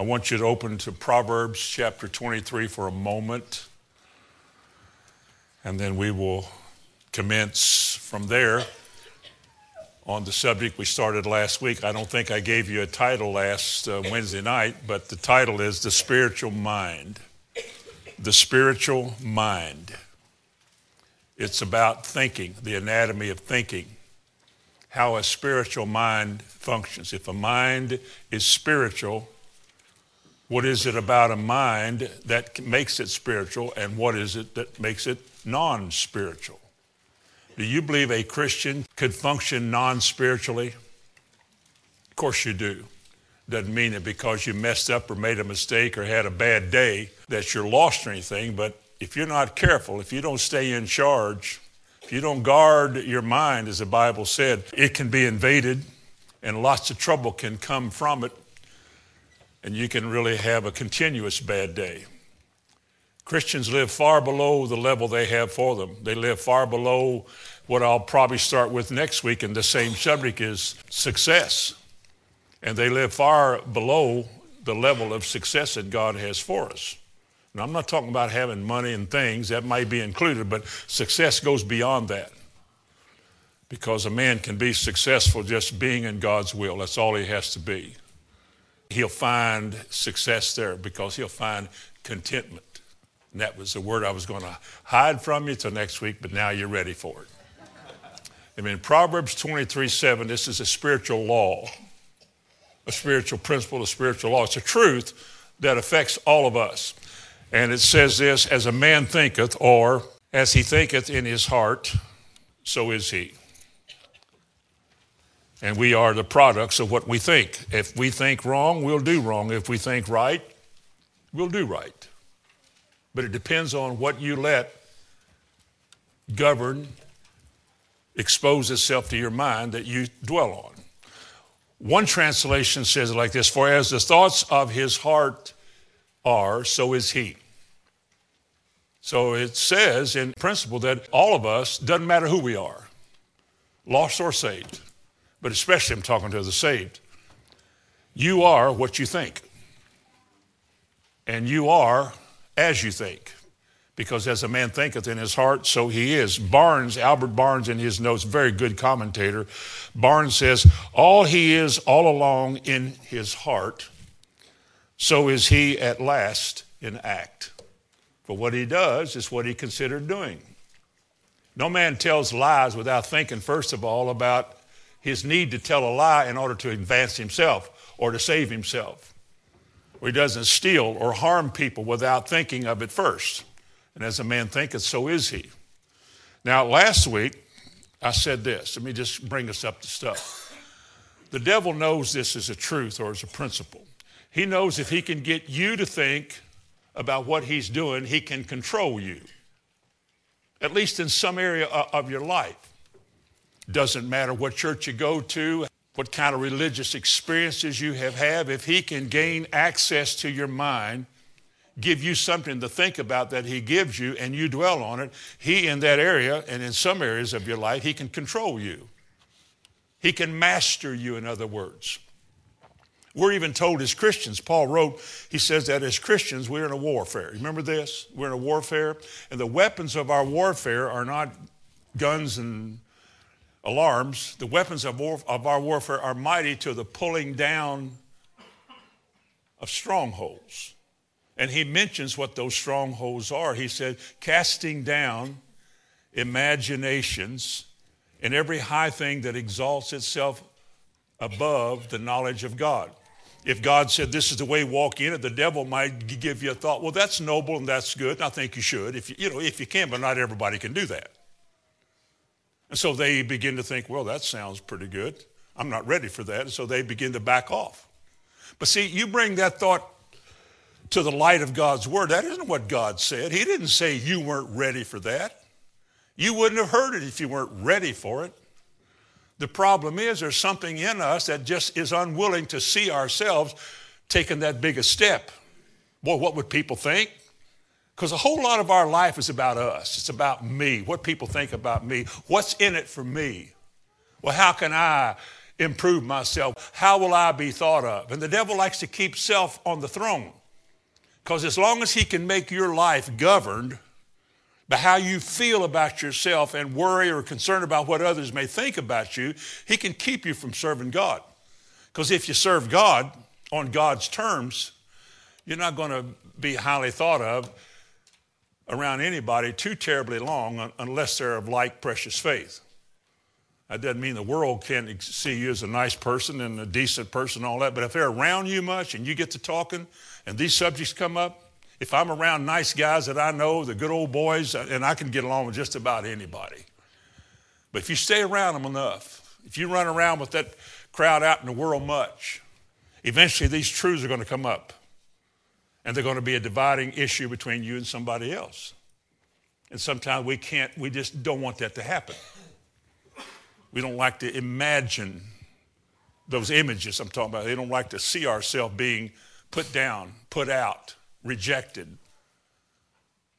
I want you to open to Proverbs chapter 23 for a moment, and then we will commence from there on the subject we started last week. I don't think I gave you a title last uh, Wednesday night, but the title is The Spiritual Mind. The Spiritual Mind. It's about thinking, the anatomy of thinking, how a spiritual mind functions. If a mind is spiritual, what is it about a mind that makes it spiritual, and what is it that makes it non spiritual? Do you believe a Christian could function non spiritually? Of course you do. Doesn't mean that because you messed up or made a mistake or had a bad day that you're lost or anything, but if you're not careful, if you don't stay in charge, if you don't guard your mind, as the Bible said, it can be invaded and lots of trouble can come from it and you can really have a continuous bad day. Christians live far below the level they have for them. They live far below what I'll probably start with next week, and the same subject is success. And they live far below the level of success that God has for us. Now, I'm not talking about having money and things, that might be included, but success goes beyond that. Because a man can be successful just being in God's will. That's all he has to be he'll find success there because he'll find contentment. And that was the word I was going to hide from you till next week, but now you're ready for it. I mean, Proverbs 23 7, this is a spiritual law, a spiritual principle, a spiritual law. It's a truth that affects all of us. And it says this as a man thinketh, or as he thinketh in his heart, so is he. And we are the products of what we think. If we think wrong, we'll do wrong. If we think right, we'll do right. But it depends on what you let govern, expose itself to your mind that you dwell on. One translation says it like this For as the thoughts of his heart are, so is he. So it says in principle that all of us, doesn't matter who we are, lost or saved, but especially I'm talking to the saved. You are what you think. And you are as you think. Because as a man thinketh in his heart, so he is. Barnes, Albert Barnes, in his notes, very good commentator, Barnes says, All he is all along in his heart, so is he at last in act. For what he does is what he considered doing. No man tells lies without thinking, first of all, about his need to tell a lie in order to advance himself or to save himself. Or he doesn't steal or harm people without thinking of it first. And as a man thinketh, so is he. Now, last week, I said this. Let me just bring us up to stuff. The devil knows this is a truth or as a principle. He knows if he can get you to think about what he's doing, he can control you, at least in some area of your life. Doesn't matter what church you go to, what kind of religious experiences you have had, if he can gain access to your mind, give you something to think about that he gives you and you dwell on it, he in that area and in some areas of your life, he can control you. He can master you, in other words. We're even told as Christians, Paul wrote, he says that as Christians, we're in a warfare. Remember this? We're in a warfare, and the weapons of our warfare are not guns and alarms, the weapons of, war, of our warfare are mighty to the pulling down of strongholds. And he mentions what those strongholds are. He said, casting down imaginations and every high thing that exalts itself above the knowledge of God. If God said this is the way walk in it, the devil might give you a thought, well, that's noble and that's good, and I think you should. If you, you know, if you can, but not everybody can do that. And so they begin to think, well, that sounds pretty good. I'm not ready for that. And so they begin to back off. But see, you bring that thought to the light of God's word. That isn't what God said. He didn't say you weren't ready for that. You wouldn't have heard it if you weren't ready for it. The problem is there's something in us that just is unwilling to see ourselves taking that biggest step. Boy, what would people think? Because a whole lot of our life is about us. It's about me, what people think about me, what's in it for me. Well, how can I improve myself? How will I be thought of? And the devil likes to keep self on the throne. Because as long as he can make your life governed by how you feel about yourself and worry or concern about what others may think about you, he can keep you from serving God. Because if you serve God on God's terms, you're not going to be highly thought of around anybody too terribly long unless they're of like precious faith. That doesn't mean the world can't see you as a nice person and a decent person and all that, but if they're around you much and you get to talking and these subjects come up, if I'm around nice guys that I know, the good old boys, uh, and I can get along with just about anybody. But if you stay around them enough, if you run around with that crowd out in the world much, eventually these truths are going to come up and they're going to be a dividing issue between you and somebody else. And sometimes we can't, we just don't want that to happen. We don't like to imagine those images I'm talking about. They don't like to see ourselves being put down, put out, rejected,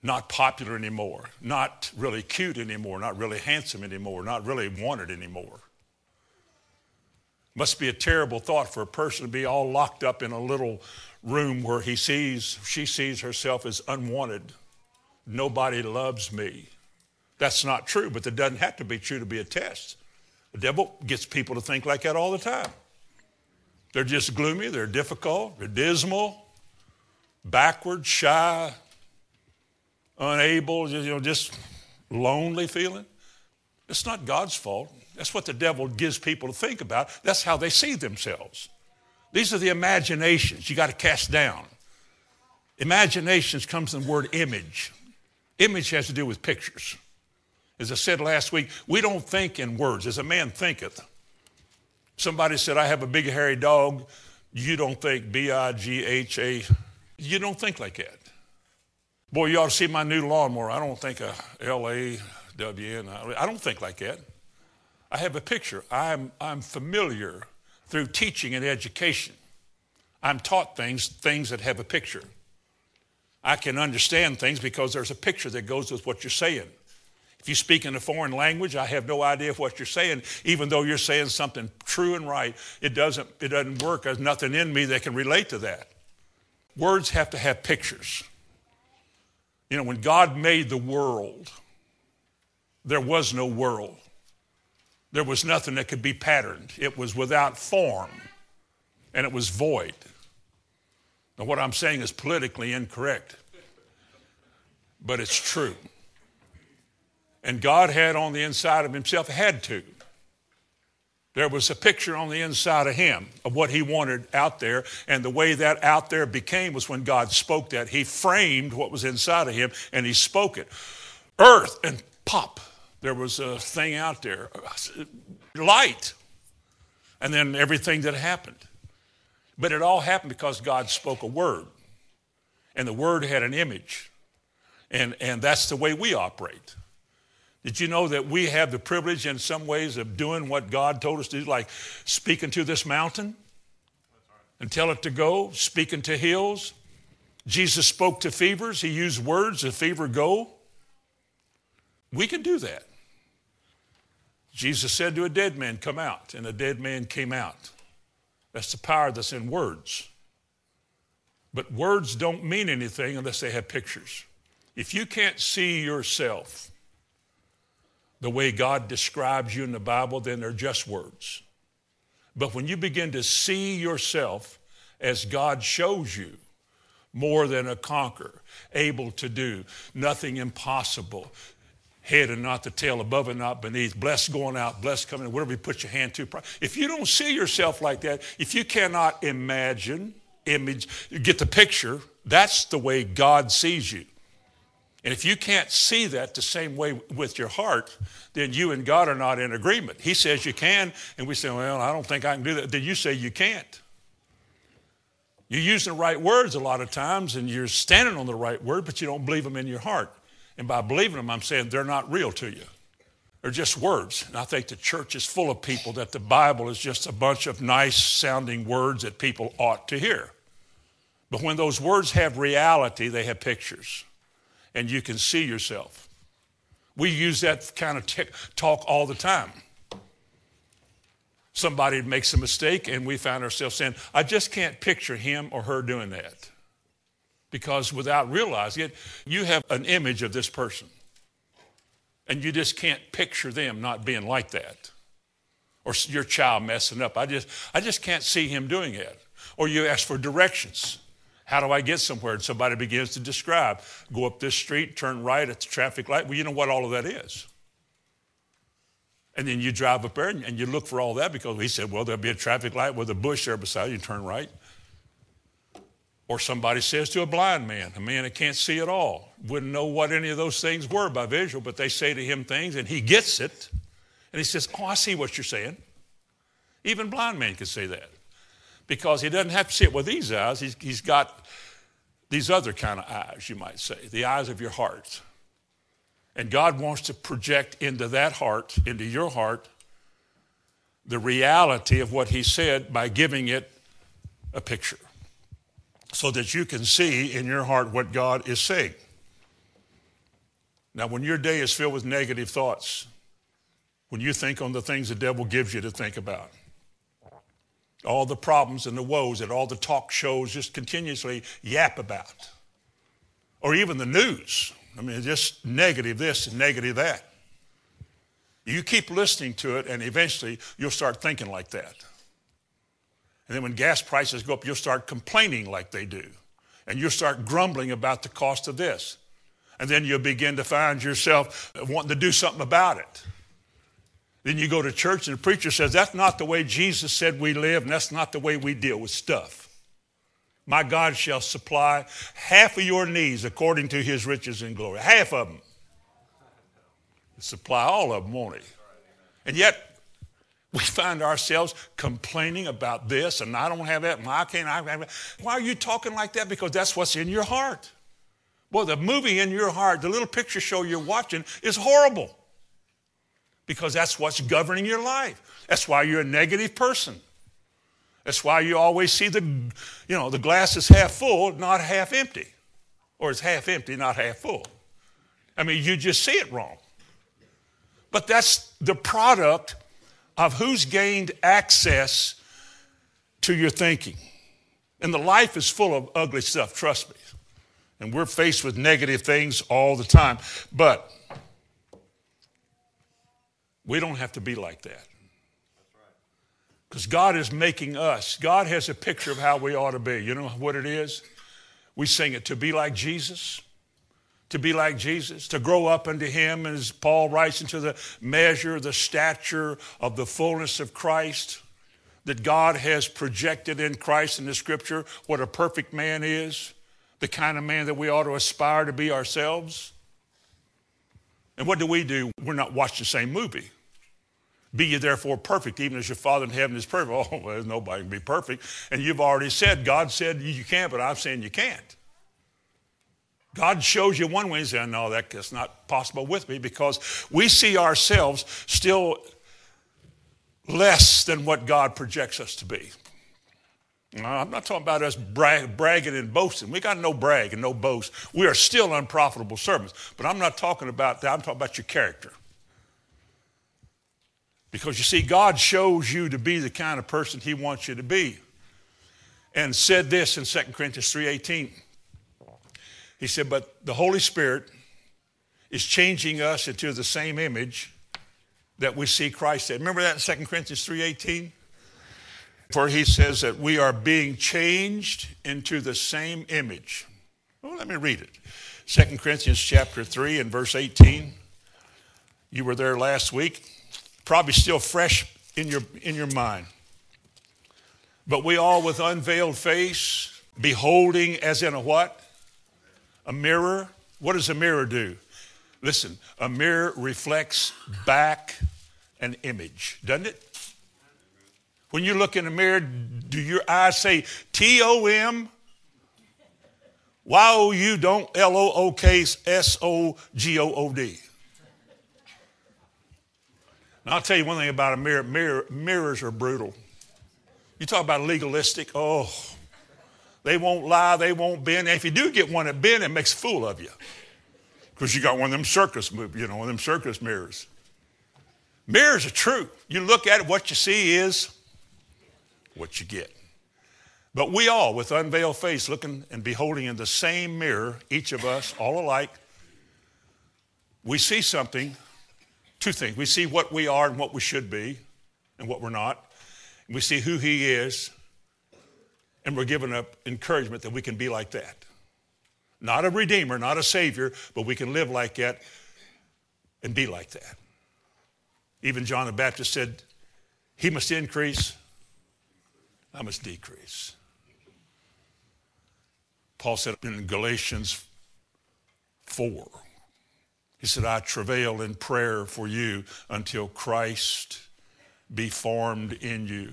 not popular anymore, not really cute anymore, not really handsome anymore, not really wanted anymore. Must be a terrible thought for a person to be all locked up in a little room where he sees, she sees herself as unwanted. Nobody loves me. That's not true, but that doesn't have to be true to be a test. The devil gets people to think like that all the time. They're just gloomy, they're difficult, they're dismal, backward, shy, unable, you know, just lonely feeling. It's not God's fault. That's what the devil gives people to think about. That's how they see themselves. These are the imaginations you got to cast down. Imaginations comes from the word image. Image has to do with pictures. As I said last week, we don't think in words, as a man thinketh. Somebody said, I have a big hairy dog. You don't think B I G H A. You don't think like that. Boy, you ought to see my new lawnmower. I don't think a L A W N. I don't think like that. I have a picture. I'm, I'm familiar through teaching and education. I'm taught things, things that have a picture. I can understand things because there's a picture that goes with what you're saying. If you speak in a foreign language, I have no idea what you're saying, even though you're saying something true and right. It doesn't, it doesn't work. There's nothing in me that can relate to that. Words have to have pictures. You know, when God made the world, there was no world. There was nothing that could be patterned. It was without form and it was void. Now, what I'm saying is politically incorrect, but it's true. And God had on the inside of himself, had to. There was a picture on the inside of him of what he wanted out there. And the way that out there became was when God spoke that. He framed what was inside of him and he spoke it. Earth and pop there was a thing out there, light, and then everything that happened. But it all happened because God spoke a word, and the word had an image, and, and that's the way we operate. Did you know that we have the privilege in some ways of doing what God told us to do, like speaking to this mountain and tell it to go, speaking to hills? Jesus spoke to fevers, he used words, the fever go. We can do that. Jesus said to a dead man, Come out, and a dead man came out. That's the power that's in words. But words don't mean anything unless they have pictures. If you can't see yourself the way God describes you in the Bible, then they're just words. But when you begin to see yourself as God shows you, more than a conqueror, able to do, nothing impossible, head and not the tail, above and not beneath, blessed going out, blessed coming in, whatever you put your hand to. If you don't see yourself like that, if you cannot imagine, image, get the picture, that's the way God sees you. And if you can't see that the same way with your heart, then you and God are not in agreement. He says you can, and we say, Well, I don't think I can do that. Then you say you can't. You're using the right words a lot of times, and you're standing on the right word, but you don't believe them in your heart. And by believing them, I'm saying they're not real to you. They're just words. And I think the church is full of people that the Bible is just a bunch of nice sounding words that people ought to hear. But when those words have reality, they have pictures. And you can see yourself. We use that kind of talk all the time. Somebody makes a mistake and we find ourselves saying, I just can't picture him or her doing that. Because without realizing it, you have an image of this person. And you just can't picture them not being like that. Or your child messing up. I just, I just can't see him doing it. Or you ask for directions. How do I get somewhere? And somebody begins to describe go up this street, turn right at the traffic light. Well, you know what all of that is. And then you drive up there and, you look for all that because he said, well, there'll be a traffic light with a bush there beside you, turn right. Or somebody says to a blind man, a man that can't see at all, wouldn't know what any of those things were by visual, but they say to him things and he gets it. And he says, Oh, I see what you're saying. Even blind men can say that because he doesn't have to see it with these eyes. He's, he's got these other kind of eyes, you might say, the eyes of your heart. And God wants to project into that heart, into your heart, the reality of what He said by giving it a picture so that you can see in your heart what God is saying. Now, when your day is filled with negative thoughts, when you think on the things the devil gives you to think about, all the problems and the woes that all the talk shows just continuously yap about. Or even the news. I mean, just negative this and negative that. You keep listening to it, and eventually you'll start thinking like that. And then when gas prices go up, you'll start complaining like they do. And you'll start grumbling about the cost of this. And then you'll begin to find yourself wanting to do something about it. Then you go to church and the preacher says, That's not the way Jesus said we live, and that's not the way we deal with stuff. My God shall supply half of your needs according to his riches and glory. Half of them. supply all of them, won't he? And yet, we find ourselves complaining about this, and I don't have that, and I can't. I. Why are you talking like that? Because that's what's in your heart. Well, the movie in your heart, the little picture show you're watching, is horrible because that's what's governing your life. That's why you're a negative person. That's why you always see the, you know, the glass is half full, not half empty. Or it's half empty, not half full. I mean, you just see it wrong. But that's the product of who's gained access to your thinking. And the life is full of ugly stuff, trust me. And we're faced with negative things all the time. But we don't have to be like that. Because God is making us. God has a picture of how we ought to be. You know what it is? We sing it to be like Jesus, to be like Jesus, to grow up unto Him, as Paul writes, into the measure, the stature of the fullness of Christ, that God has projected in Christ in the Scripture what a perfect man is, the kind of man that we ought to aspire to be ourselves. And what do we do? We're not watching the same movie. Be ye therefore perfect, even as your Father in heaven is perfect. Oh, well, nobody can be perfect. And you've already said, God said you can't, but I'm saying you can't. God shows you one way and says, no, that's not possible with me because we see ourselves still less than what God projects us to be. I'm not talking about us brag, bragging and boasting. We got no brag and no boast. We are still unprofitable servants. But I'm not talking about that. I'm talking about your character. Because you see, God shows you to be the kind of person He wants you to be. And said this in 2 Corinthians 3:18. He said, But the Holy Spirit is changing us into the same image that we see Christ in. Remember that in 2 Corinthians 3:18? For he says that we are being changed into the same image. Well, let me read it. 2 Corinthians chapter 3 and verse 18. You were there last week probably still fresh in your, in your mind. But we all with unveiled face, beholding as in a what? A mirror. What does a mirror do? Listen, a mirror reflects back an image, doesn't it? When you look in a mirror, do your eyes say T O M? Y O U don't L O O K S O G O O D. And I'll tell you one thing about a mirror, mirror mirrors are brutal. You talk about legalistic, oh, they won't lie, they won't bend. And if you do get one that bend, it makes a fool of you. Because you got one of them circus, you know, one of them circus mirrors. Mirrors are true. You look at it, what you see is what you get. But we all, with unveiled face, looking and beholding in the same mirror, each of us, all alike, we see something, two things. We see what we are and what we should be and what we're not. We see who He is, and we're given up encouragement that we can be like that. Not a redeemer, not a savior, but we can live like that and be like that. Even John the Baptist said, He must increase, I must decrease. Paul said in Galatians 4, he said, I travail in prayer for you until Christ be formed in you.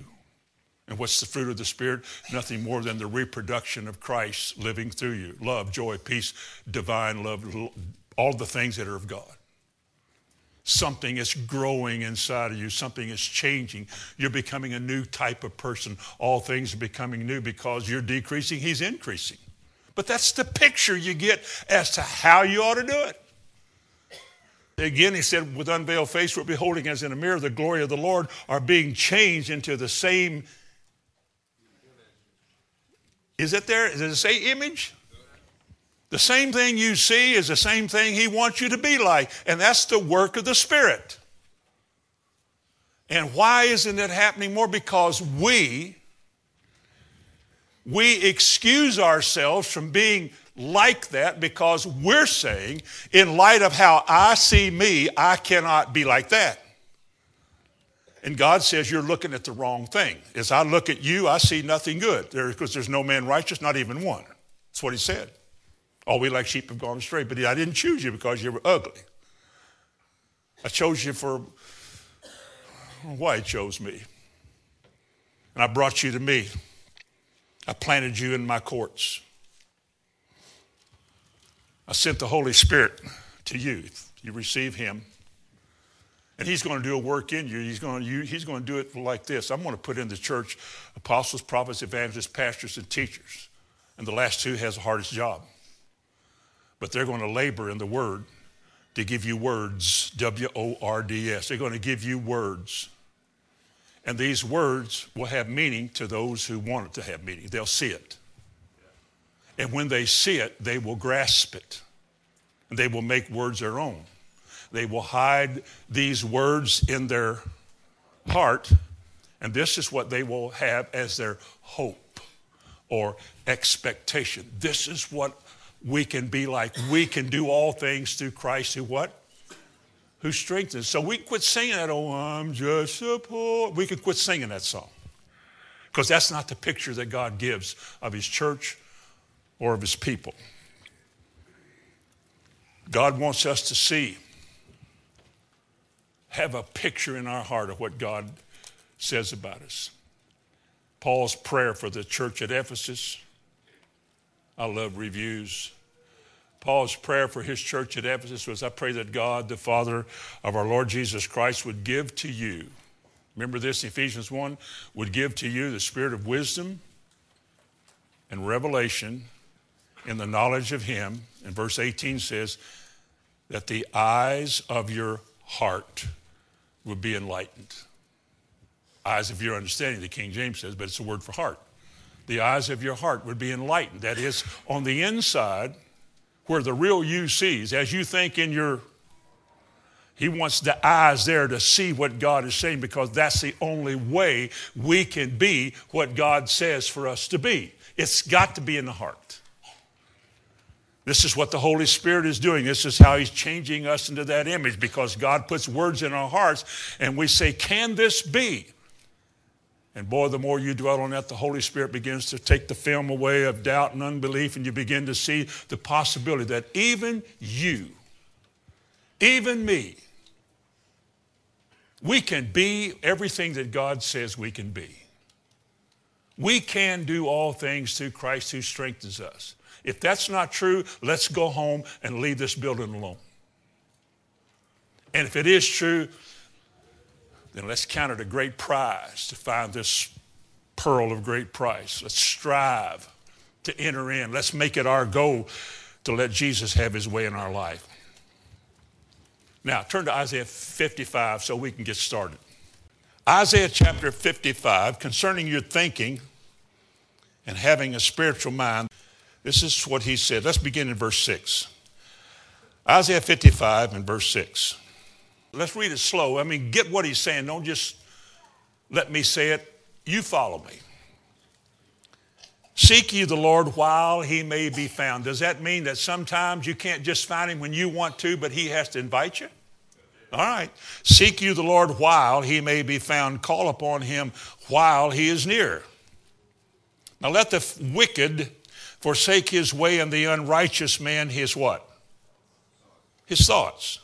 And what's the fruit of the Spirit? Nothing more than the reproduction of Christ living through you love, joy, peace, divine love, all the things that are of God. Something is growing inside of you, something is changing. You're becoming a new type of person. All things are becoming new because you're decreasing, He's increasing. But that's the picture you get as to how you ought to do it. Again, he said, with unveiled face, we're beholding as in a mirror the glory of the Lord are being changed into the same. Is it there? Does it say image? The same thing you see is the same thing he wants you to be like, and that's the work of the Spirit. And why isn't it happening more? Because we, we excuse ourselves from being like that because we're saying, in light of how I see me, I cannot be like that. And God says, You're looking at the wrong thing. As I look at you, I see nothing good because there's no man righteous, not even one. That's what he said. All we like sheep have gone astray. But I didn't choose you because you were ugly. I chose you for why he chose me. And I brought you to me. I planted you in my courts. I sent the Holy Spirit to you. You receive Him. And He's going to do a work in you. He's going to, he's going to do it like this. I'm going to put in the church apostles, prophets, evangelists, pastors, and teachers. And the last two has the hardest job. But they're going to labor in the Word to give you words, W O R D S. They're going to give you words. And these words will have meaning to those who want it to have meaning. They'll see it. And when they see it, they will grasp it. And they will make words their own. They will hide these words in their heart, and this is what they will have as their hope or expectation. This is what we can be like. We can do all things through Christ who what? Who strengthens. So we quit singing that, oh, I'm just a poor. We can quit singing that song. Because that's not the picture that God gives of his church or of his people. God wants us to see, have a picture in our heart of what God says about us. Paul's prayer for the church at Ephesus. I love reviews. Paul's prayer for his church at Ephesus was I pray that God, the Father of our Lord Jesus Christ, would give to you, remember this, Ephesians 1, would give to you the spirit of wisdom and revelation in the knowledge of Him. And verse 18 says, that the eyes of your heart would be enlightened. Eyes of your understanding, the King James says, but it's a word for heart. The eyes of your heart would be enlightened. That is, on the inside, where the real you sees, as you think in your he wants the eyes there to see what God is saying because that's the only way we can be what God says for us to be. It's got to be in the heart. This is what the Holy Spirit is doing. This is how He's changing us into that image because God puts words in our hearts and we say, Can this be? And boy, the more you dwell on that, the Holy Spirit begins to take the film away of doubt and unbelief, and you begin to see the possibility that even you, even me, we can be everything that God says we can be. We can do all things through Christ who strengthens us. If that's not true, let's go home and leave this building alone. And if it is true, then let's count it a great prize to find this pearl of great price. Let's strive to enter in. Let's make it our goal to let Jesus have his way in our life. Now, turn to Isaiah 55 so we can get started. Isaiah chapter 55, concerning your thinking and having a spiritual mind, this is what he said. Let's begin in verse 6. Isaiah 55 and verse 6. Let's read it slow. I mean, get what he's saying. Don't just let me say it. You follow me. Seek ye the Lord while he may be found. Does that mean that sometimes you can't just find him when you want to, but he has to invite you? All right. Seek you the Lord while he may be found. Call upon him while he is near. Now let the wicked forsake his way and the unrighteous man his what? His thoughts.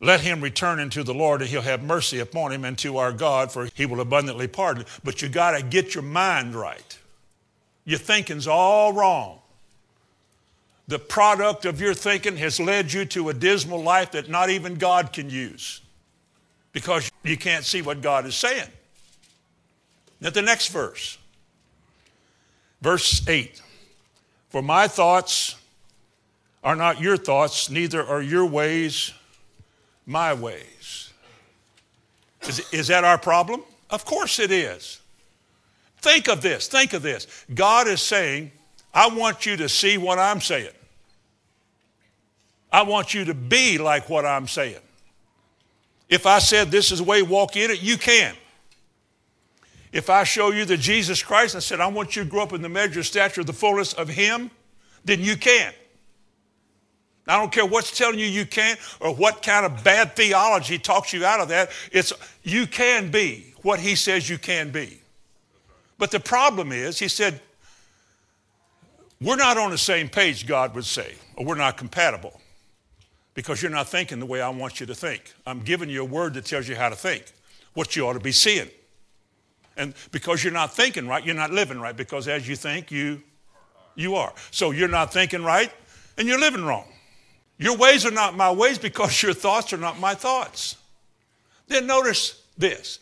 Let him return unto the Lord and he'll have mercy upon him and to our God for he will abundantly pardon. But you got to get your mind right. Your thinking's all wrong the product of your thinking has led you to a dismal life that not even God can use because you can't see what God is saying. Now, the next verse, verse 8 For my thoughts are not your thoughts, neither are your ways my ways. Is, is that our problem? Of course it is. Think of this. Think of this. God is saying, I want you to see what I'm saying. I want you to be like what I'm saying. If I said this is the way, walk in it, you can. If I show you the Jesus Christ and said, I want you to grow up in the measure, stature, of the fullness of Him, then you can. I don't care what's telling you you can't or what kind of bad theology talks you out of that. It's you can be what He says you can be. But the problem is, He said, we're not on the same page, God would say, or we're not compatible because you're not thinking the way I want you to think. I'm giving you a word that tells you how to think, what you ought to be seeing. And because you're not thinking right, you're not living right because as you think, you you are. So you're not thinking right and you're living wrong. Your ways are not my ways because your thoughts are not my thoughts. Then notice this.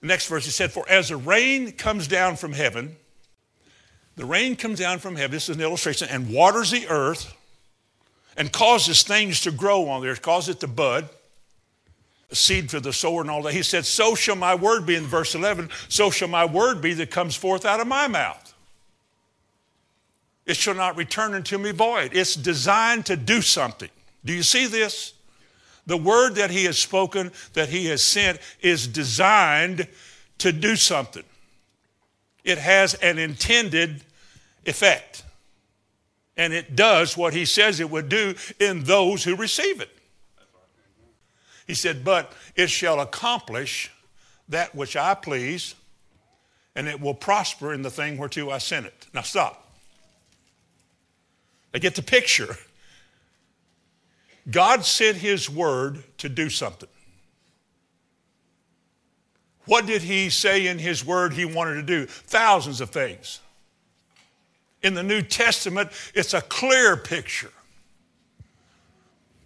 The next verse he said, For as the rain comes down from heaven the rain comes down from heaven, this is an illustration, and waters the earth and causes things to grow on there, causes it to bud, seed for the sower and all that. He said, So shall my word be in verse 11, so shall my word be that comes forth out of my mouth. It shall not return unto me void. It's designed to do something. Do you see this? The word that he has spoken, that he has sent, is designed to do something it has an intended effect. And it does what he says it would do in those who receive it. He said, But it shall accomplish that which I please, and it will prosper in the thing whereto I sent it. Now stop. I get the picture. God sent his word to do something. What did he say in his word he wanted to do? Thousands of things. In the New Testament, it's a clear picture.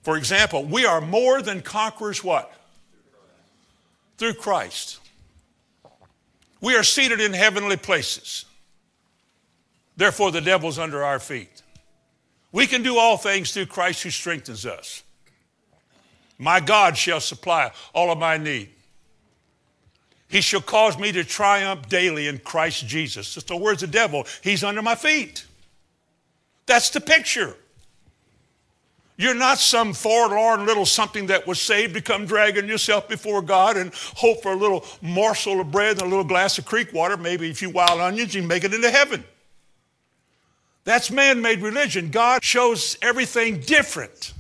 For example, we are more than conquerors what? Through Christ. We are seated in heavenly places. Therefore, the devil's under our feet. We can do all things through Christ who strengthens us. My God shall supply all of my need he shall cause me to triumph daily in Christ Jesus. So, where's the devil? He's under my feet. That's the picture. You're not some forlorn little something that was saved to come dragging yourself before God and hope for a little morsel of bread and a little glass of creek water, maybe a few wild onions, you make it into heaven. That's man made religion. God shows everything different.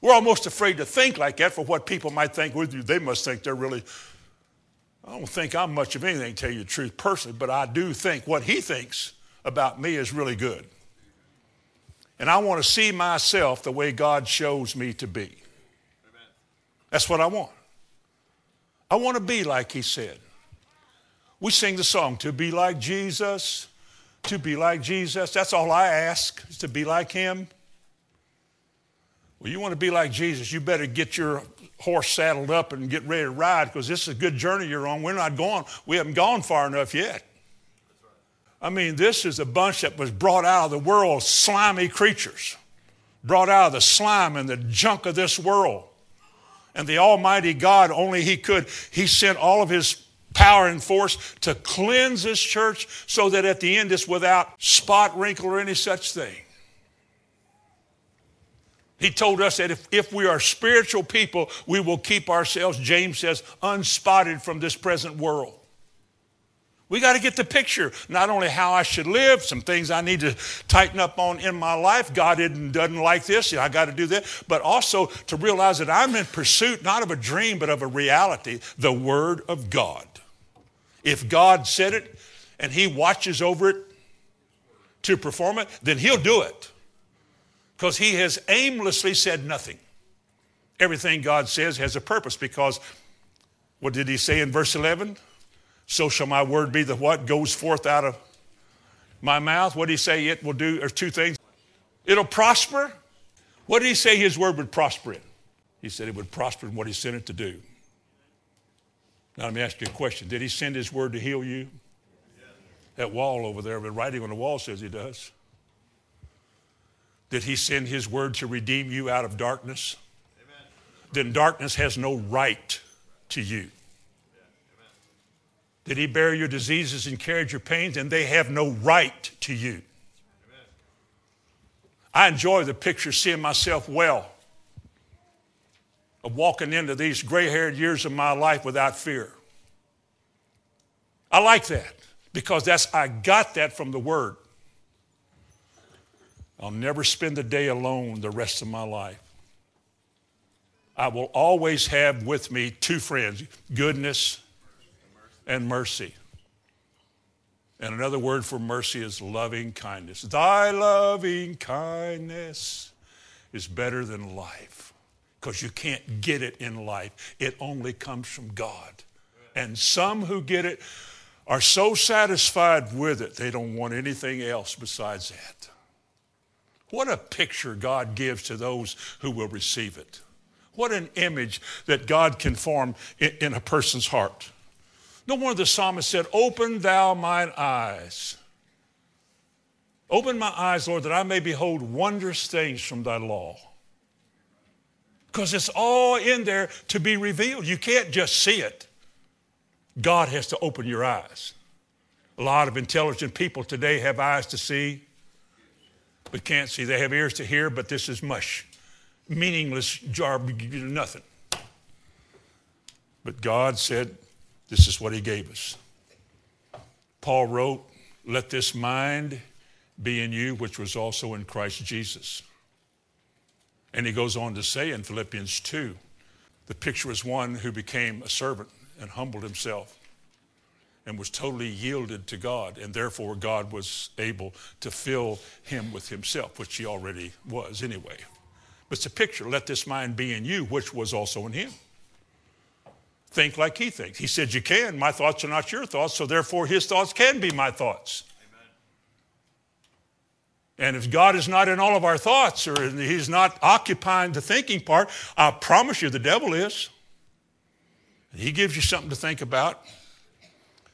We're almost afraid to think like that for what people might think with you. They must think they're really I don't think I'm much of anything, to tell you the truth personally, but I do think what he thinks about me is really good. And I want to see myself the way God shows me to be. That's what I want. I want to be like he said. We sing the song, To Be Like Jesus, to be like Jesus. That's all I ask, is to be like him. Well, you want to be like Jesus, you better get your horse saddled up and get ready to ride because this is a good journey you're on. We're not going, we haven't gone far enough yet. I mean, this is a bunch that was brought out of the world, slimy creatures, brought out of the slime and the junk of this world. And the Almighty God, only He could, He sent all of His power and force to cleanse this church so that at the end it's without spot, wrinkle, or any such thing. He told us that if, if we are spiritual people, we will keep ourselves, James says, unspotted from this present world. We got to get the picture, not only how I should live, some things I need to tighten up on in my life. God doesn't like this, I got to do that. But also to realize that I'm in pursuit not of a dream, but of a reality, the Word of God. If God said it and He watches over it to perform it, then He'll do it because he has aimlessly said nothing. Everything God says has a purpose because what did he say in verse 11? So shall my word be the what goes forth out of my mouth. What did he say it will do? There's two things. It'll prosper. What did he say his word would prosper in? He said it would prosper in what he sent it to do. Now let me ask you a question. Did he send his word to heal you? That wall over there, the writing on the wall says he does. Did he send his word to redeem you out of darkness? Amen. Then darkness has no right to you. Did he bear your diseases and carried your pains? And they have no right to you. I enjoy the picture seeing myself well of walking into these gray haired years of my life without fear. I like that because that's I got that from the word. I'll never spend a day alone the rest of my life. I will always have with me two friends goodness and mercy. And another word for mercy is loving kindness. Thy loving kindness is better than life because you can't get it in life. It only comes from God. And some who get it are so satisfied with it, they don't want anything else besides that. What a picture God gives to those who will receive it. What an image that God can form in, a person's heart. No wonder the psalmist said, Open thou mine eyes. Open my eyes, Lord, that I may behold wondrous things from thy law. Because it's all in there to be revealed. You can't just see it. God has to open your eyes. A lot of intelligent people today have eyes to see, but can't see. They have ears to hear, but this is mush. Meaningless jar, nothing. But God said, this is what He gave us. Paul wrote, Let this mind be in you, which was also in Christ Jesus. And he goes on to say in Philippians 2, the picture is one who became a servant and humbled himself and was totally yielded to God, and therefore God was able to fill him with himself, which he already was anyway. But it's a picture let this mind be in you, which was also in him. Think like he thinks. He said, You can. My thoughts are not your thoughts, so therefore his thoughts can be my thoughts. And if God is not in all of our thoughts or he's not occupying the thinking part, I promise you the devil is. He gives you something to think about.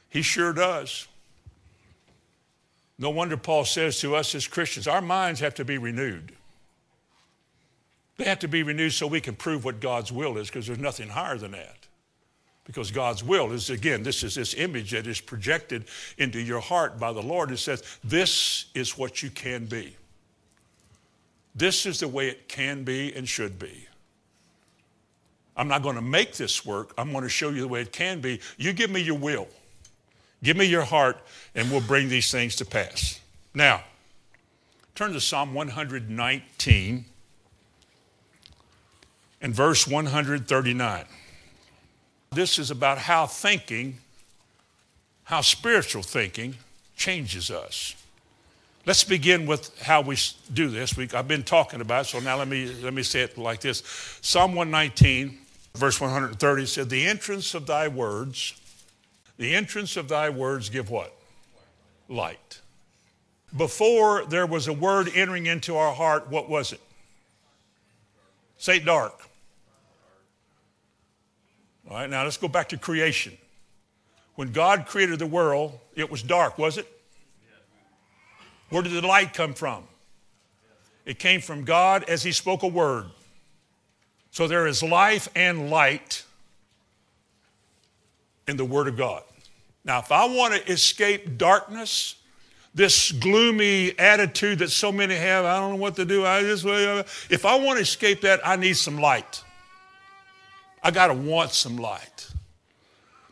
He sure does. No wonder Paul says to us as Christians, our minds have to be renewed. They have to be renewed so we can prove what God's will is because there's nothing higher than that. Because God's will is, again, this is this image that is projected into your heart by the Lord. It says, This is what you can be. This is the way it can be and should be. I'm not going to make this work. I'm going to show you the way it can be. You give me your will. Give me your heart, and we'll bring these things to pass. Now, turn to Psalm 119 and verse 139. This is about how thinking, how spiritual thinking changes us. Let's begin with how we do this. We, I've been talking about it, so now let me, let me say it like this. Psalm 119, verse 130 said, The entrance of thy words the entrance of thy words give what? Light. Before there was a word entering into our heart, what was it? Say dark. All right, now let's go back to creation. When God created the world, it was dark, was it? Where did the light come from? It came from God as He spoke a word. So there is life and light in the Word of God. Now, if I want to escape darkness, this gloomy attitude that so many have, I don't know what to do. I just, if I want to escape that, I need some light. I got to want some light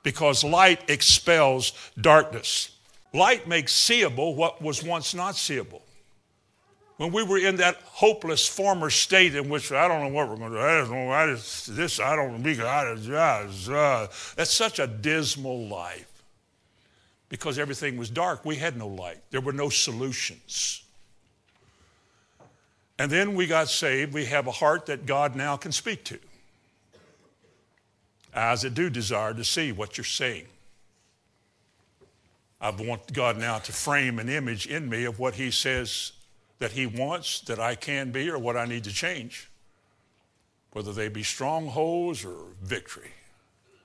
because light expels darkness. Light makes seeable what was once not seeable. When we were in that hopeless former state in which I don't know what we're going to do, I don't know, I just, this, I don't know, I just, uh, that's such a dismal life because everything was dark. We had no light, there were no solutions. And then we got saved. We have a heart that God now can speak to. Eyes that do desire to see what you're seeing. I want God now to frame an image in me of what He says that He wants that I can be or what I need to change, whether they be strongholds or victory.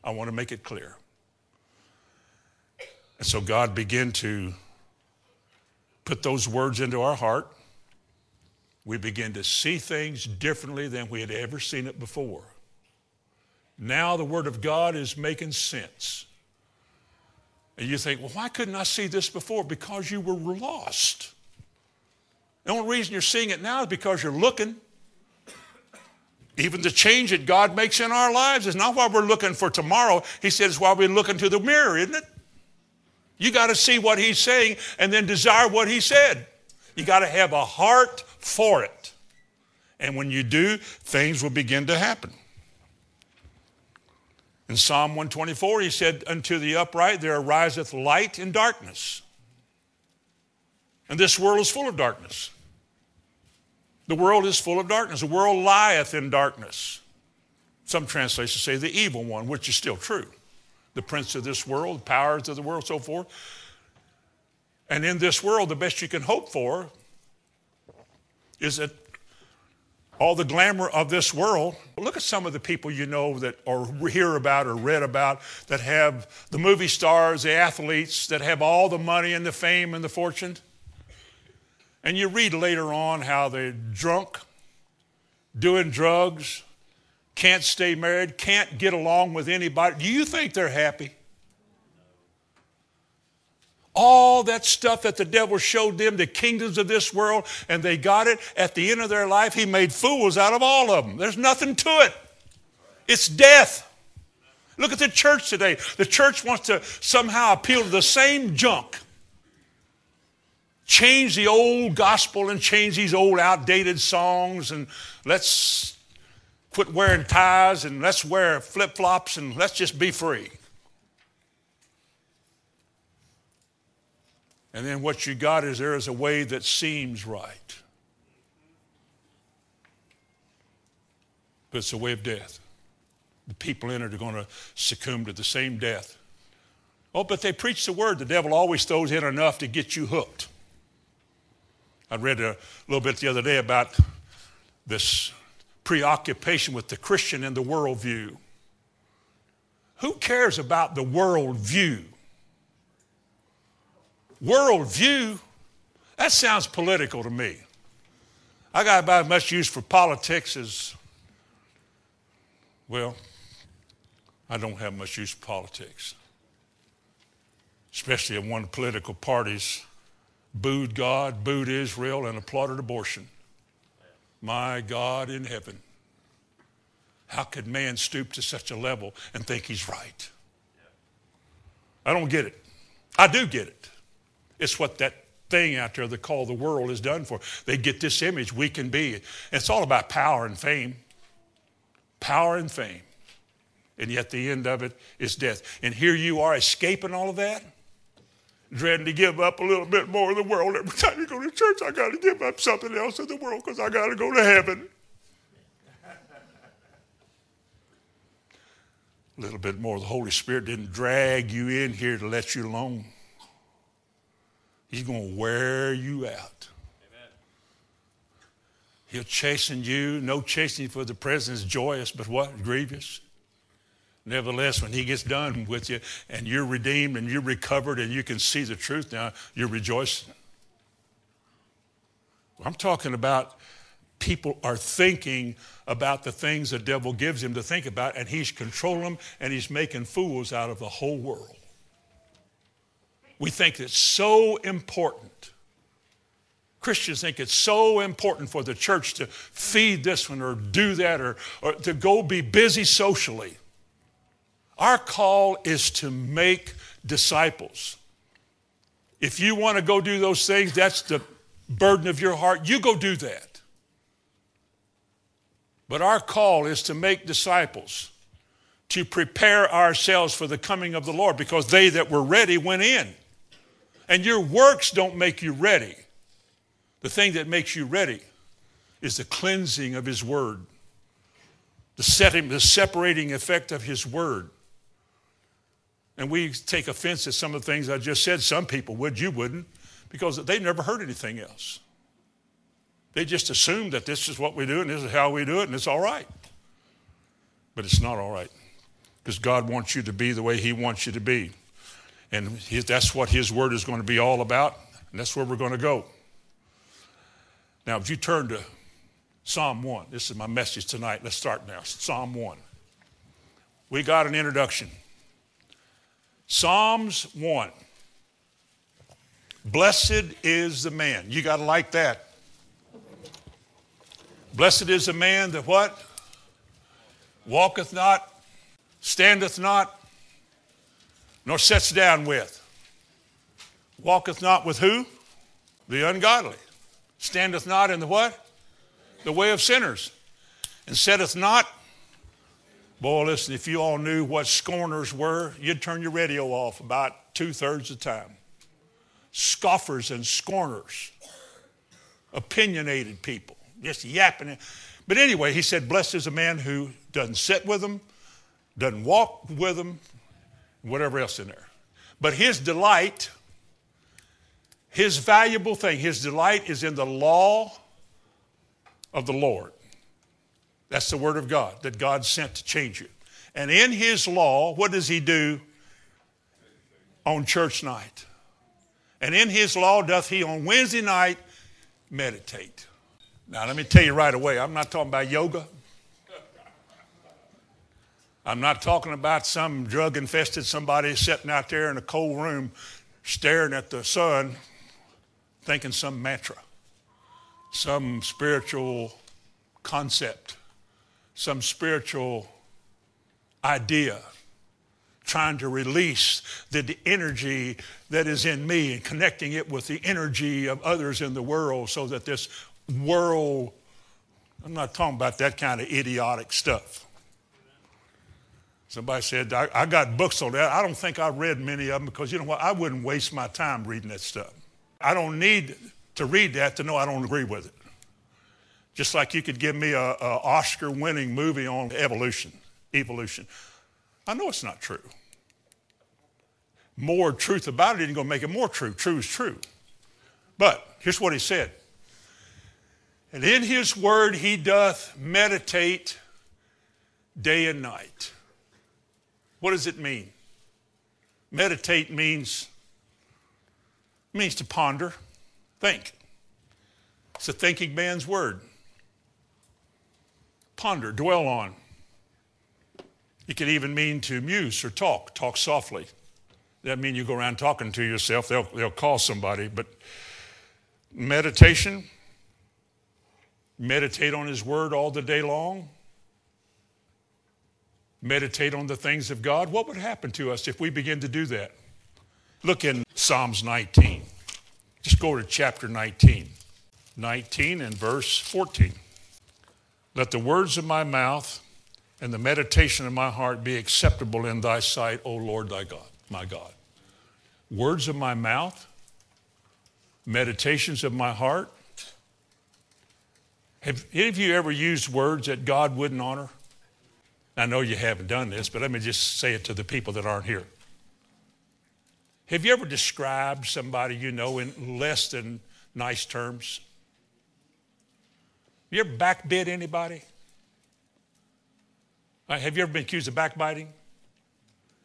I want to make it clear. And so God began to put those words into our heart. We begin to see things differently than we had ever seen it before. Now the Word of God is making sense. And you think, well, why couldn't I see this before? Because you were lost. The only reason you're seeing it now is because you're looking. Even the change that God makes in our lives is not why we're looking for tomorrow. He said it's why we're looking to the mirror, isn't it? You got to see what he's saying and then desire what he said. You got to have a heart for it. And when you do, things will begin to happen. In Psalm 124, he said, Unto the upright there ariseth light in darkness. And this world is full of darkness. The world is full of darkness. The world lieth in darkness. Some translations say the evil one, which is still true the prince of this world, the powers of the world, so forth. And in this world, the best you can hope for is that all the glamour of this world. Look at some of the people you know that or hear about or read about that have the movie stars, the athletes that have all the money and the fame and the fortune. And you read later on how they're drunk, doing drugs, can't stay married, can't get along with anybody. Do you think they're happy? All that stuff that the devil showed them, the kingdoms of this world, and they got it at the end of their life, he made fools out of all of them. There's nothing to it. It's death. Look at the church today. The church wants to somehow appeal to the same junk. Change the old gospel and change these old outdated songs and let's quit wearing ties and let's wear flip flops and let's just be free. And then what you got is there is a way that seems right. But it's a way of death. The people in it are going to succumb to the same death. Oh, but they preach the word. The devil always throws in enough to get you hooked. I read a little bit the other day about this preoccupation with the Christian and the worldview. Who cares about the worldview? Worldview? That sounds political to me. I got about as much use for politics as, well, I don't have much use for politics. Especially if one political parties booed God, booed Israel, and applauded abortion. My God in heaven. How could man stoop to such a level and think he's right? I don't get it. I do get it. It's what that thing out there they call the world is done for. They get this image we can be. It's all about power and fame. Power and fame. And yet the end of it is death. And here you are escaping all of that dreading to give up a little bit more of the world. Every time you go to church, I got to give up something else in the world because I got to go to heaven. a little bit more. The Holy Spirit didn't drag you in here to let you alone. He's going to wear you out. Amen. He'll chasten you. No chastening for the present is joyous, but what? Grievous. Nevertheless, when he gets done with you and you're redeemed and you're recovered and you can see the truth now, you're rejoicing. I'm talking about people are thinking about the things the devil gives him to think about, and he's controlling them and he's making fools out of the whole world. We think it's so important. Christians think it's so important for the church to feed this one or do that or, or to go be busy socially. Our call is to make disciples. If you want to go do those things, that's the burden of your heart. You go do that. But our call is to make disciples, to prepare ourselves for the coming of the Lord, because they that were ready went in. And your works don't make you ready. The thing that makes you ready is the cleansing of His Word, the setting, the separating effect of His Word. And we take offense at some of the things I just said. Some people would, you wouldn't, because they never heard anything else. They just assume that this is what we do and this is how we do it and it's all right. But it's not all right because God wants you to be the way He wants you to be. And that's what His Word is going to be all about, and that's where we're going to go. Now, if you turn to Psalm 1, this is my message tonight. Let's start now. Psalm 1. We got an introduction. Psalms 1. Blessed is the man. You got to like that. Blessed is the man that what? Walketh not, standeth not, nor sits down with. Walketh not with who? The ungodly. Standeth not in the what? The way of sinners. And setteth not. Boy, listen, if you all knew what scorners were, you'd turn your radio off about two thirds of the time. Scoffers and scorners, opinionated people, just yapping. But anyway, he said, Blessed is a man who doesn't sit with them, doesn't walk with them, whatever else in there. But his delight his valuable thing, his delight is in the law of the Lord. That's the word of God that God sent to change you. And in his law, what does he do on church night? And in his law doth he on Wednesday night meditate. Now, let me tell you right away, I'm not talking about yoga. I'm not talking about some drug infested somebody sitting out there in a cold room staring at the sun thinking some mantra, some spiritual concept, some spiritual idea, trying to release the, the, energy that is in me and connecting it with the energy of others in the world so that this world, I'm not talking about that kind of idiotic stuff. Somebody said, I, I got books on that. I don't think I read many of them because you know what? I wouldn't waste my time reading that stuff. I don't need to read that to know I don't agree with it. Just like you could give me a, a Oscar winning movie on evolution, evolution. I know it's not true. More truth about it isn't going to make it more true. True is true. But here's what he said. And in his word he doth meditate day and night. What does it mean? Meditate means means to ponder, think. It's a thinking man's word. Ponder, dwell on. It can even mean to muse or talk, talk softly. That mean you go around talking to yourself. They'll, they'll call somebody. But meditation, meditate on his word all the day long. Meditate on the things of God. What would happen to us if we begin to do that? Look in Psalms 19. Just go to chapter 19. 19 and verse 14. Let the words of my mouth and the meditation of my heart be acceptable in thy sight, O Lord thy God, my God. Words of my mouth, meditations of my heart. Have any of you ever used words that God wouldn't honor? I know you haven't done this, but let me just say it to the people that aren't here. Have you ever described somebody you know in less than nice terms? You ever backbid anybody? Uh, have you ever been accused of backbiting?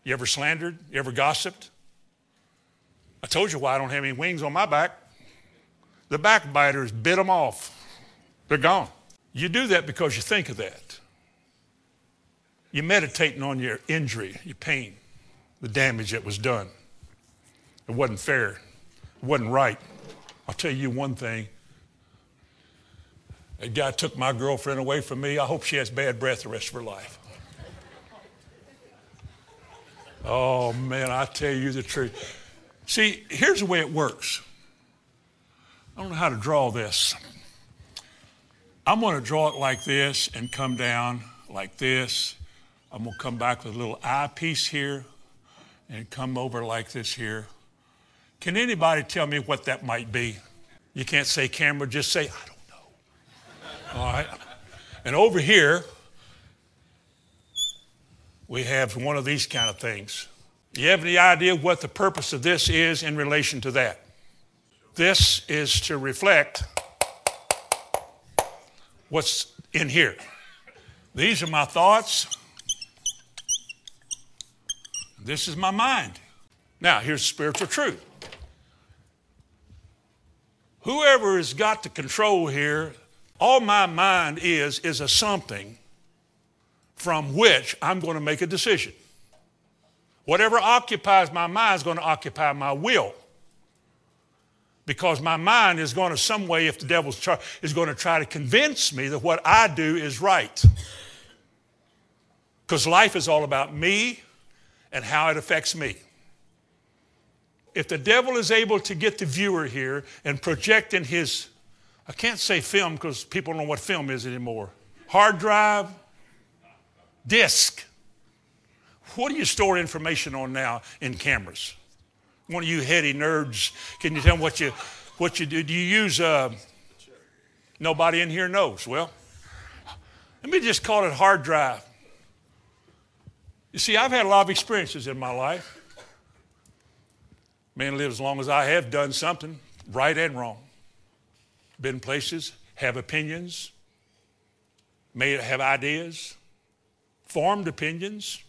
You ever slandered? You ever gossiped? I told you why I don't have any wings on my back. The backbiters bit them off. They're gone. You do that because you think of that. You're meditating on your injury, your pain, the damage that was done. It wasn't fair. It wasn't right. I'll tell you one thing. That guy took my girlfriend away from me. I hope she has bad breath the rest of her life. Oh, man, I tell you the truth. See, here's the way it works. I don't know how to draw this. I'm going to draw it like this and come down like this. I'm going to come back with a little eyepiece here and come over like this here. Can anybody tell me what that might be? You can't say camera, just say, I don't know. All right. And over here, we have one of these kind of things. You have any idea what the purpose of this is in relation to that? This is to reflect what's in here. These are my thoughts. This is my mind. Now, here's spiritual truth. Whoever has got the control here, all my mind is, is a something from which I'm going to make a decision. Whatever occupies my mind is going to occupy my will because my mind is going to some way if the devil's try, is going to try to convince me that what i do is right because life is all about me and how it affects me if the devil is able to get the viewer here and project in his i can't say film because people don't know what film is anymore hard drive disk what do you store information on now in cameras one of you heady nerds, can you tell me what you what you do? Do you use? Uh, nobody in here knows. Well, let me just call it hard drive. You see, I've had a lot of experiences in my life. Man, live as long as I have done something, right and wrong. Been places, have opinions, may have ideas, formed opinions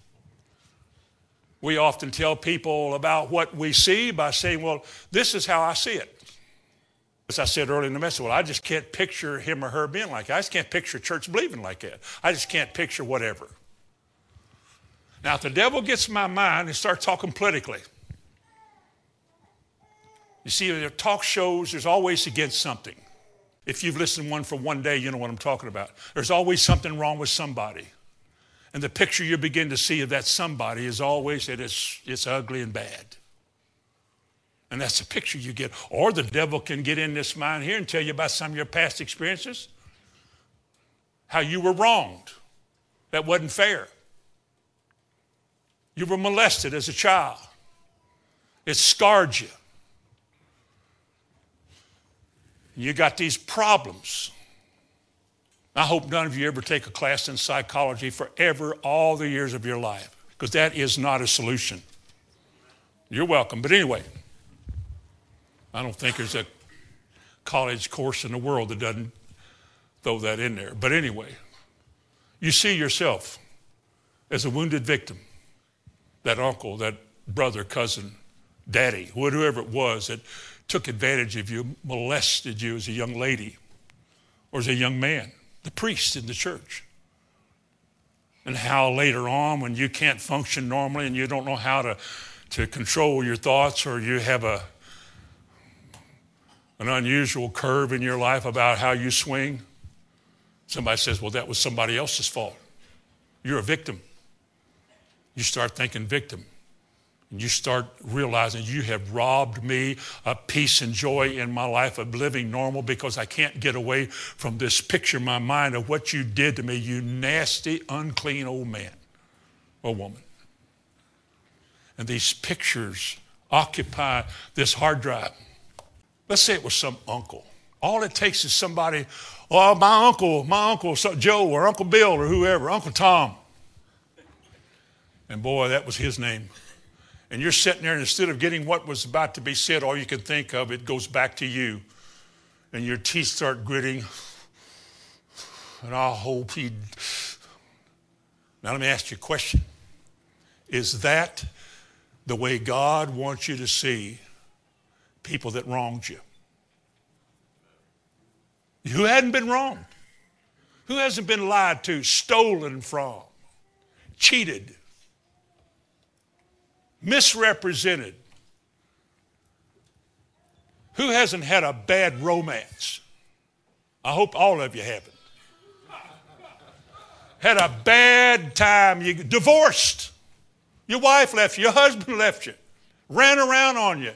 we often tell people about what we see by saying, well, this is how I see it. As I said earlier in the message, well, I just can't picture him or her being like that. I just can't picture church believing like that. I just can't picture whatever. Now, if the devil gets in my mind and starts talking politically, you see, there talk shows, there's always against something. If you've listened one for one day, you know what I'm talking about. There's always something wrong with somebody. And the picture you begin to see of that somebody is always that it's, it's ugly and bad. And that's the picture you get. Or the devil can get in this mind here and tell you about some of your past experiences, how you were wronged, that wasn't fair. You were molested as a child, it scarred you. You got these problems. I hope none of you ever take a class in psychology forever, all the years of your life, because that is not a solution. You're welcome. But anyway, I don't think there's a college course in the world that doesn't throw that in there. But anyway, you see yourself as a wounded victim, that uncle, that brother, cousin, daddy, whoever it was that took advantage of you, molested you as a young lady or as a young man the priest in the church. And how later on, when you can't function normally and you don't know how to, to control your thoughts or you have a, an unusual curve in your life about how you swing, somebody says, Well, that was somebody else's fault. You're a victim. You start thinking victim and you start realizing you have robbed me of peace and joy in my life of living normal because I can't get away from this picture in my mind of what you did to me, you nasty, unclean old man or woman. And these pictures occupy this hard drive. Let's say it was some uncle. All it takes is somebody, oh, my uncle, my uncle Joe or Uncle Bill or whoever, Uncle Tom. And boy, that was his name and you're sitting there, and instead of getting what was about to be said, all you can think of, it goes back to you. And your teeth start gritting. And I hope he. Now, let me ask you a question Is that the way God wants you to see people that wronged you? You hadn't been wronged. Who hasn't been lied to, stolen from, cheated, misrepresented? Who hasn't had a bad romance? I hope all of you haven't. Had a bad time, you divorced. Your wife left you, your husband left you, ran around on you.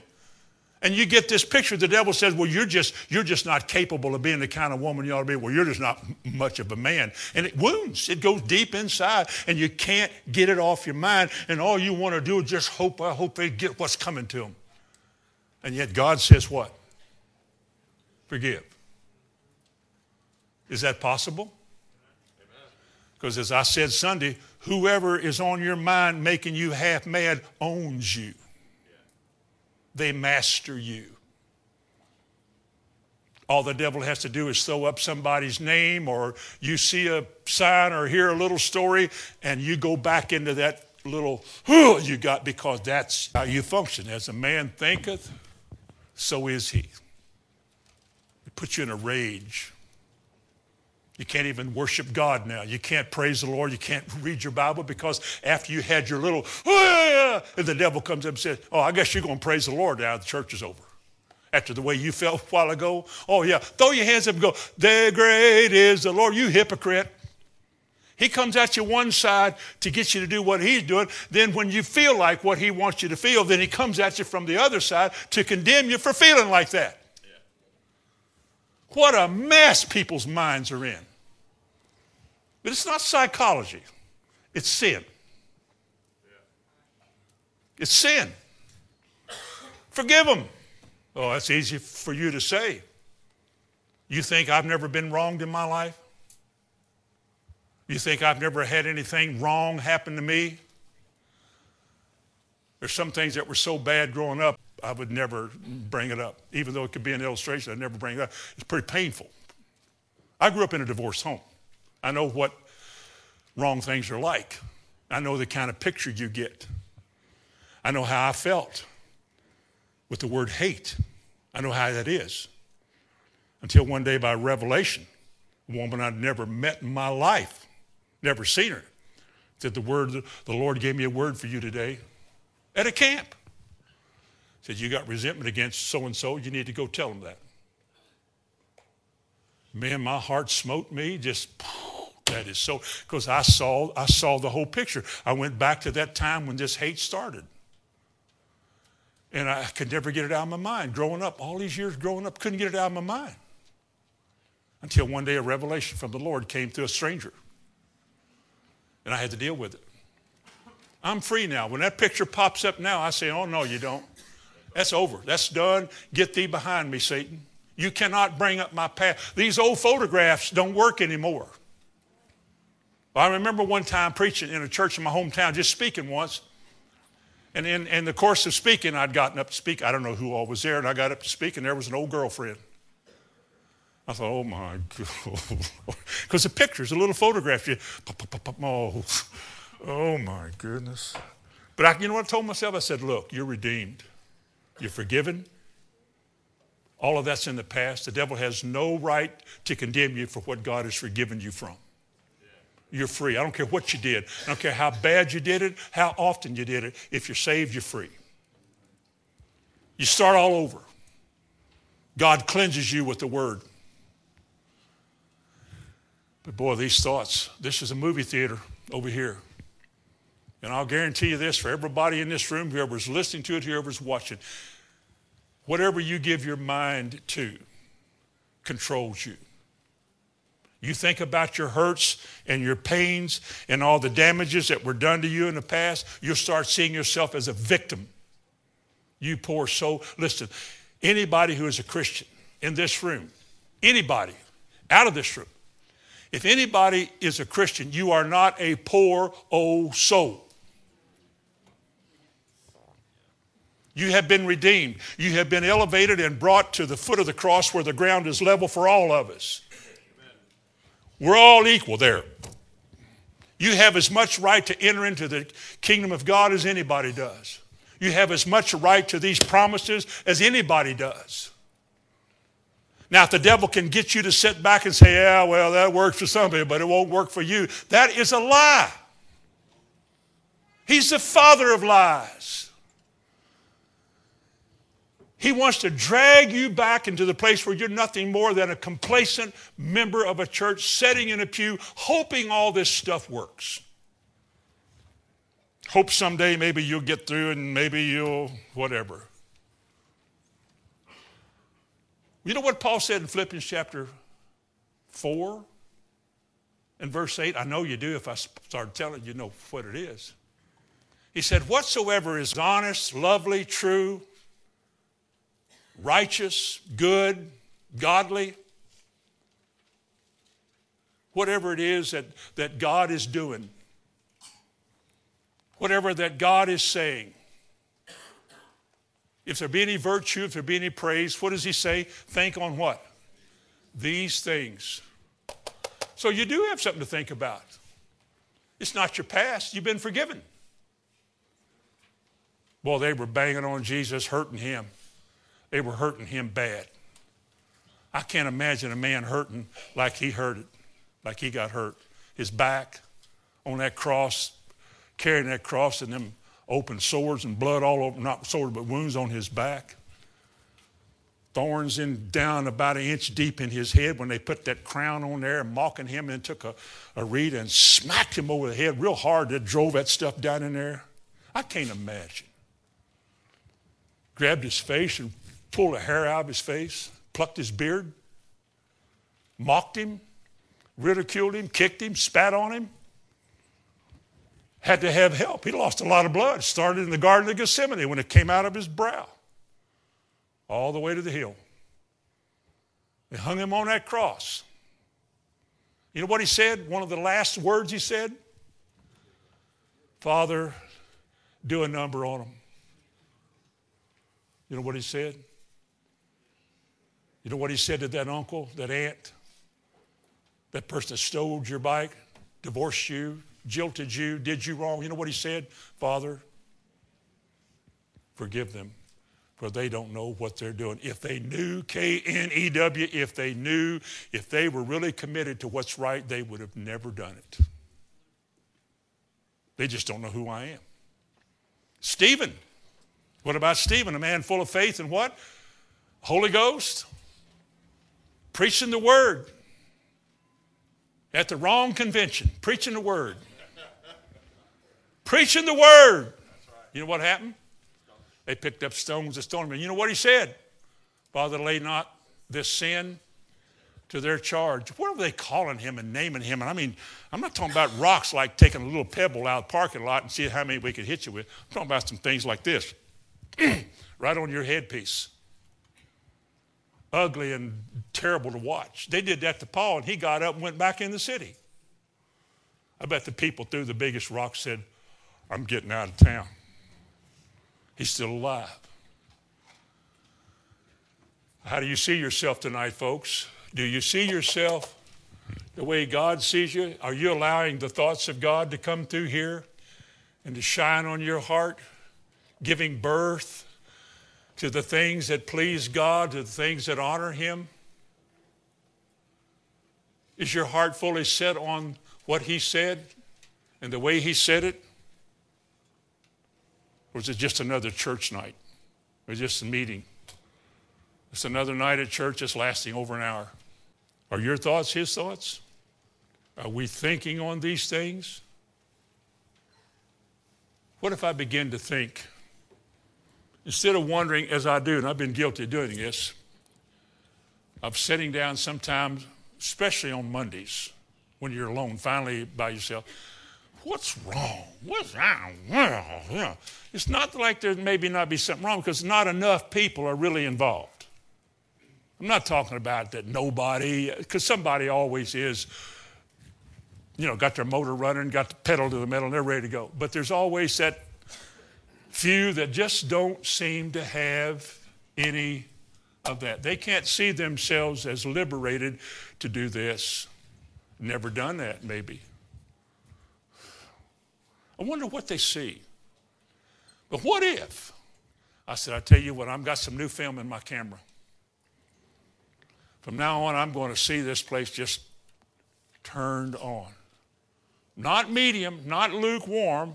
And you get this picture, the devil says, Well, you're just, you're just not capable of being the kind of woman you ought to be. Well, you're just not much of a man. And it wounds, it goes deep inside, and you can't get it off your mind. And all you want to do is just hope, I hope they get what's coming to them. And yet God says, What? Forgive. Is that possible? Because as I said Sunday, whoever is on your mind making you half mad owns you they master you. All the devil has to do is throw up somebody's name, or you see a sign or hear a little story, and you go back into that little who you got because that's how you function. As a man thinketh, so is he. It puts you in a rage. You can't even worship God now. You can't praise the Lord. You can't read your Bible because after you had your little, oh, and the devil comes up and says, Oh, I guess you're going to praise the Lord now the church is over. After the way you felt a while ago. Oh, yeah. Throw your hands up and go, The great is the Lord. You hypocrite. He comes at you one side to get you to do what he's doing. Then, when you feel like what he wants you to feel, then he comes at you from the other side to condemn you for feeling like that. Yeah. What a mess people's minds are in. But it's not psychology, it's sin. It's sin. Forgive them. Oh, that's easy for you to say. You think I've never been wronged in my life? You think I've never had anything wrong happen to me? There's some things that were so bad growing up, I would never bring it up. Even though it could be an illustration, I'd never bring it up. It's pretty painful. I grew up in a divorced home. I know what wrong things are like. I know the kind of picture you get. I know how I felt with the word hate. I know how that is. Until one day, by revelation, a woman I'd never met in my life, never seen her, said, The word, the Lord gave me a word for you today at a camp. Said, You got resentment against so and so, you need to go tell them that. Man, my heart smote me, just that is so because I saw I saw the whole picture. I went back to that time when this hate started. And I could never get it out of my mind. Growing up, all these years growing up, couldn't get it out of my mind. Until one day a revelation from the Lord came to a stranger. And I had to deal with it. I'm free now. When that picture pops up now, I say, Oh, no, you don't. That's over. That's done. Get thee behind me, Satan. You cannot bring up my past. These old photographs don't work anymore. I remember one time preaching in a church in my hometown, just speaking once. And in, in the course of speaking, I'd gotten up to speak. I don't know who all was there, and I got up to speak, and there was an old girlfriend. I thought, oh my God. Because the pictures, a little photograph, you, oh, oh my goodness. But I, you know what I told myself? I said, look, you're redeemed. You're forgiven. All of that's in the past. The devil has no right to condemn you for what God has forgiven you from you're free. I don't care what you did. I don't care how bad you did it, how often you did it. If you're saved, you're free. You start all over. God cleanses you with the word. But boy, these thoughts, this is a movie theater over here. And I'll guarantee you this for everybody in this room, whoever's listening to it, whoever's watching, whatever you give your mind to controls you. You think about your hurts and your pains and all the damages that were done to you in the past, you'll start seeing yourself as a victim. You poor soul. Listen, anybody who is a Christian in this room, anybody out of this room, if anybody is a Christian, you are not a poor old soul. You have been redeemed. You have been elevated and brought to the foot of the cross where the ground is level for all of us. We're all equal there. You have as much right to enter into the kingdom of God as anybody does. You have as much right to these promises as anybody does. Now, if the devil can get you to sit back and say, yeah, well, that works for somebody, but it won't work for you, that is a lie. He's the father of lies. He wants to drag you back into the place where you're nothing more than a complacent member of a church sitting in a pew, hoping all this stuff works. Hope someday maybe you'll get through and maybe you'll whatever. You know what Paul said in Philippians chapter 4 and verse 8? I know you do if I start telling you know what it is. He said, Whatsoever is honest, lovely, true, righteous, good, godly, whatever it is that, that God is doing, whatever that God is saying, if there be any virtue, if there be any praise, what does he say? Think on what? These things. So you do have something to think about. It's not your past, you've been forgiven. Well, they were banging on Jesus, hurting him. They were hurting him bad. I can't imagine a man hurting like he hurt it, like he got hurt. His back on that cross, carrying that cross, and them open sores and blood all over, not sores, but wounds on his back. Thorns in down about an inch deep in his head when they put that crown on there and mocking him and took a, a reed and smacked him over the head real hard that drove that stuff down in there. I can't imagine. Grabbed his face and pulled a hair out of his face, plucked his beard, mocked him, ridiculed him, kicked him, spat on him had to have help. He lost a lot of blood. Started in the Garden of Gethsemane when it came out of his brow, all the way to the hill. They hung him on that cross. You know what he said? One of the last words he said? Father, do a number on them. You know what he said? You know what he said to that uncle, that aunt, that person that stole your bike, divorced you, jilted you, did you wrong, you know what he said? Father, forgive them, for they don't know what they're doing. If they knew K N E W, if they knew, if they were really committed to what's right, they would have never done it. They just don't know who I am. Stephen. What about Stephen, a man full of faith and what? Holy Ghost. Preaching the word at the wrong convention, preaching the word preaching the word. You know what happened? They picked up stones to stone him. You know what he said? Father, lay not this sin to their charge. What are they calling him and naming him? And I mean, I'm not talking about rocks like taking a little pebble out of the parking lot and see how many we could hit you with. I'm talking about some things like this right on your headpiece. Ugly and terrible to watch. They did that to Paul, and he got up and went back in the city. I bet the people threw the biggest rock said, I'm getting out of town. He's still alive. How do you see yourself tonight, folks? Do you see yourself the way God sees you? Are you allowing the thoughts of God to come through here and to shine on your heart, giving birth to the things that please God, to the things that honor Him? Is your heart fully set on what He said and the way He said it? Or is it just another church night? Or just a meeting? It's another night at church that's lasting over an hour. Are your thoughts his thoughts? Are we thinking on these things? What if I begin to think? Instead of wondering as I do, and I've been guilty of doing this, of sitting down sometimes, especially on Mondays when you're alone, finally by yourself, what's wrong? What's wrong? It's not like there maybe not be something wrong because not enough people are really involved. I'm not talking about that nobody, because somebody always is, you know, got their motor running, got the pedal to the metal, and they're ready to go. But there's always that few that just don't seem to have any of that. They can't see themselves as liberated to do this. Never done that, maybe. I wonder what they see. But what if? I said, I tell you what, I've got some new film in my camera. From now on, I'm going to see this place just turned on. Not medium, not lukewarm,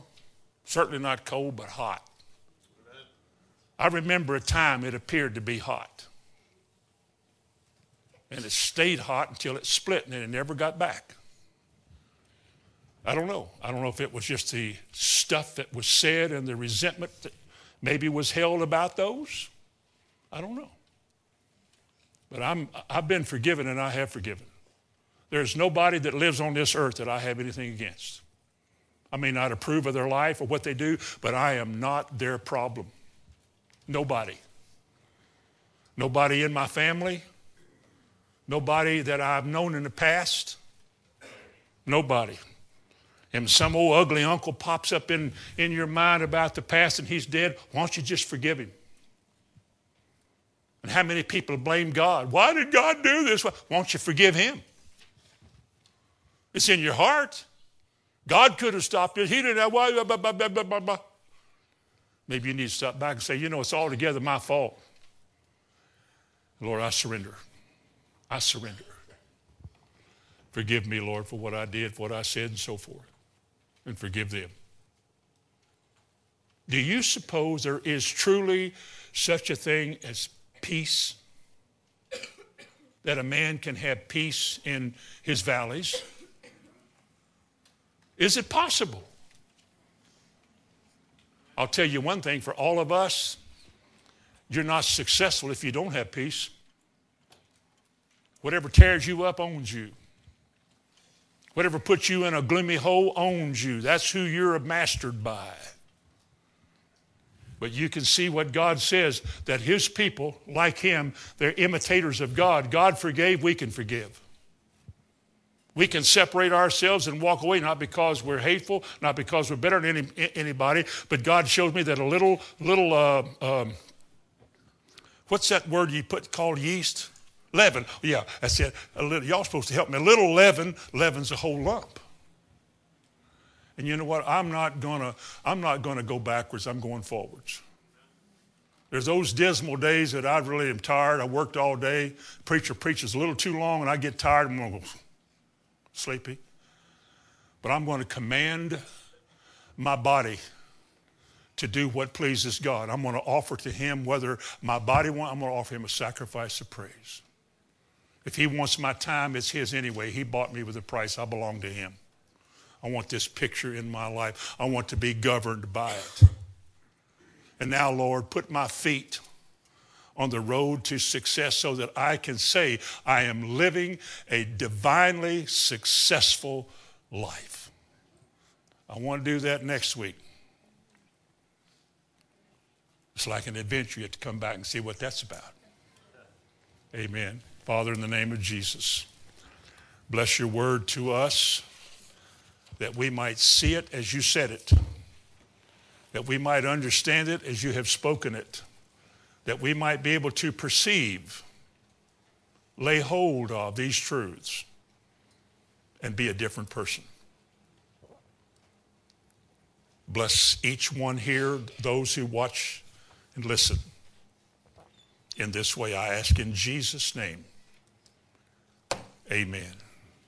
certainly not cold, but hot. I remember a time it appeared to be hot. And it stayed hot until it split and it never got back. I don't know. I don't know if it was just the stuff that was said and the resentment that maybe was held about those. I don't know. But I'm, I've been forgiven and I have forgiven. There's nobody that lives on this earth that I have anything against. I may not approve of their life or what they do, but I am not their problem. Nobody. Nobody in my family. Nobody that I've known in the past. Nobody. And some old ugly uncle pops up in, in your mind about the past and he's dead, why don't you just forgive him? And how many people blame God? Why did God do this? Why don't you forgive him? It's in your heart. God could have stopped it. He didn't have why. Blah, blah, blah, Maybe you need to step back and say, you know, it's altogether my fault. Lord, I surrender. I surrender. Forgive me, Lord, for what I did, for what I said, and so forth. And forgive them. Do you suppose there is truly such a thing as peace? That a man can have peace in his valleys? Is it possible? I'll tell you one thing for all of us, you're not successful if you don't have peace. Whatever tears you up owns you. Whatever puts you in a gloomy hole owns you. That's who you're mastered by. But you can see what God says that His people, like Him, they're imitators of God. God forgave, we can forgive. We can separate ourselves and walk away, not because we're hateful, not because we're better than any, anybody, but God shows me that a little, little, uh, um, what's that word you put called yeast? Leaven. Yeah, that's it. A little, y'all supposed to help me. A little leaven leavens a whole lump. And you know what? I'm not gonna, I'm not gonna go backwards. I'm going forwards. There's those dismal days that I really am tired. I worked all day. Preacher preaches a little too long, and I get tired. And I'm gonna go sleepy. But I'm going to command my body to do what pleases God. I'm going to offer to Him whether my body wants, I'm going to offer Him a sacrifice of praise. If He wants my time, it's His anyway. He bought me with a price. I belong to Him. I want this picture in my life. I want to be governed by it. And now, Lord, put my feet on the road to success so that I can say I am living a divinely successful life. I want to do that next week. It's like an adventure. You have to come back and see what that's about. Amen. Father, in the name of Jesus, bless your word to us that we might see it as you said it, that we might understand it as you have spoken it that we might be able to perceive, lay hold of these truths, and be a different person. Bless each one here, those who watch and listen. In this way, I ask in Jesus' name. Amen.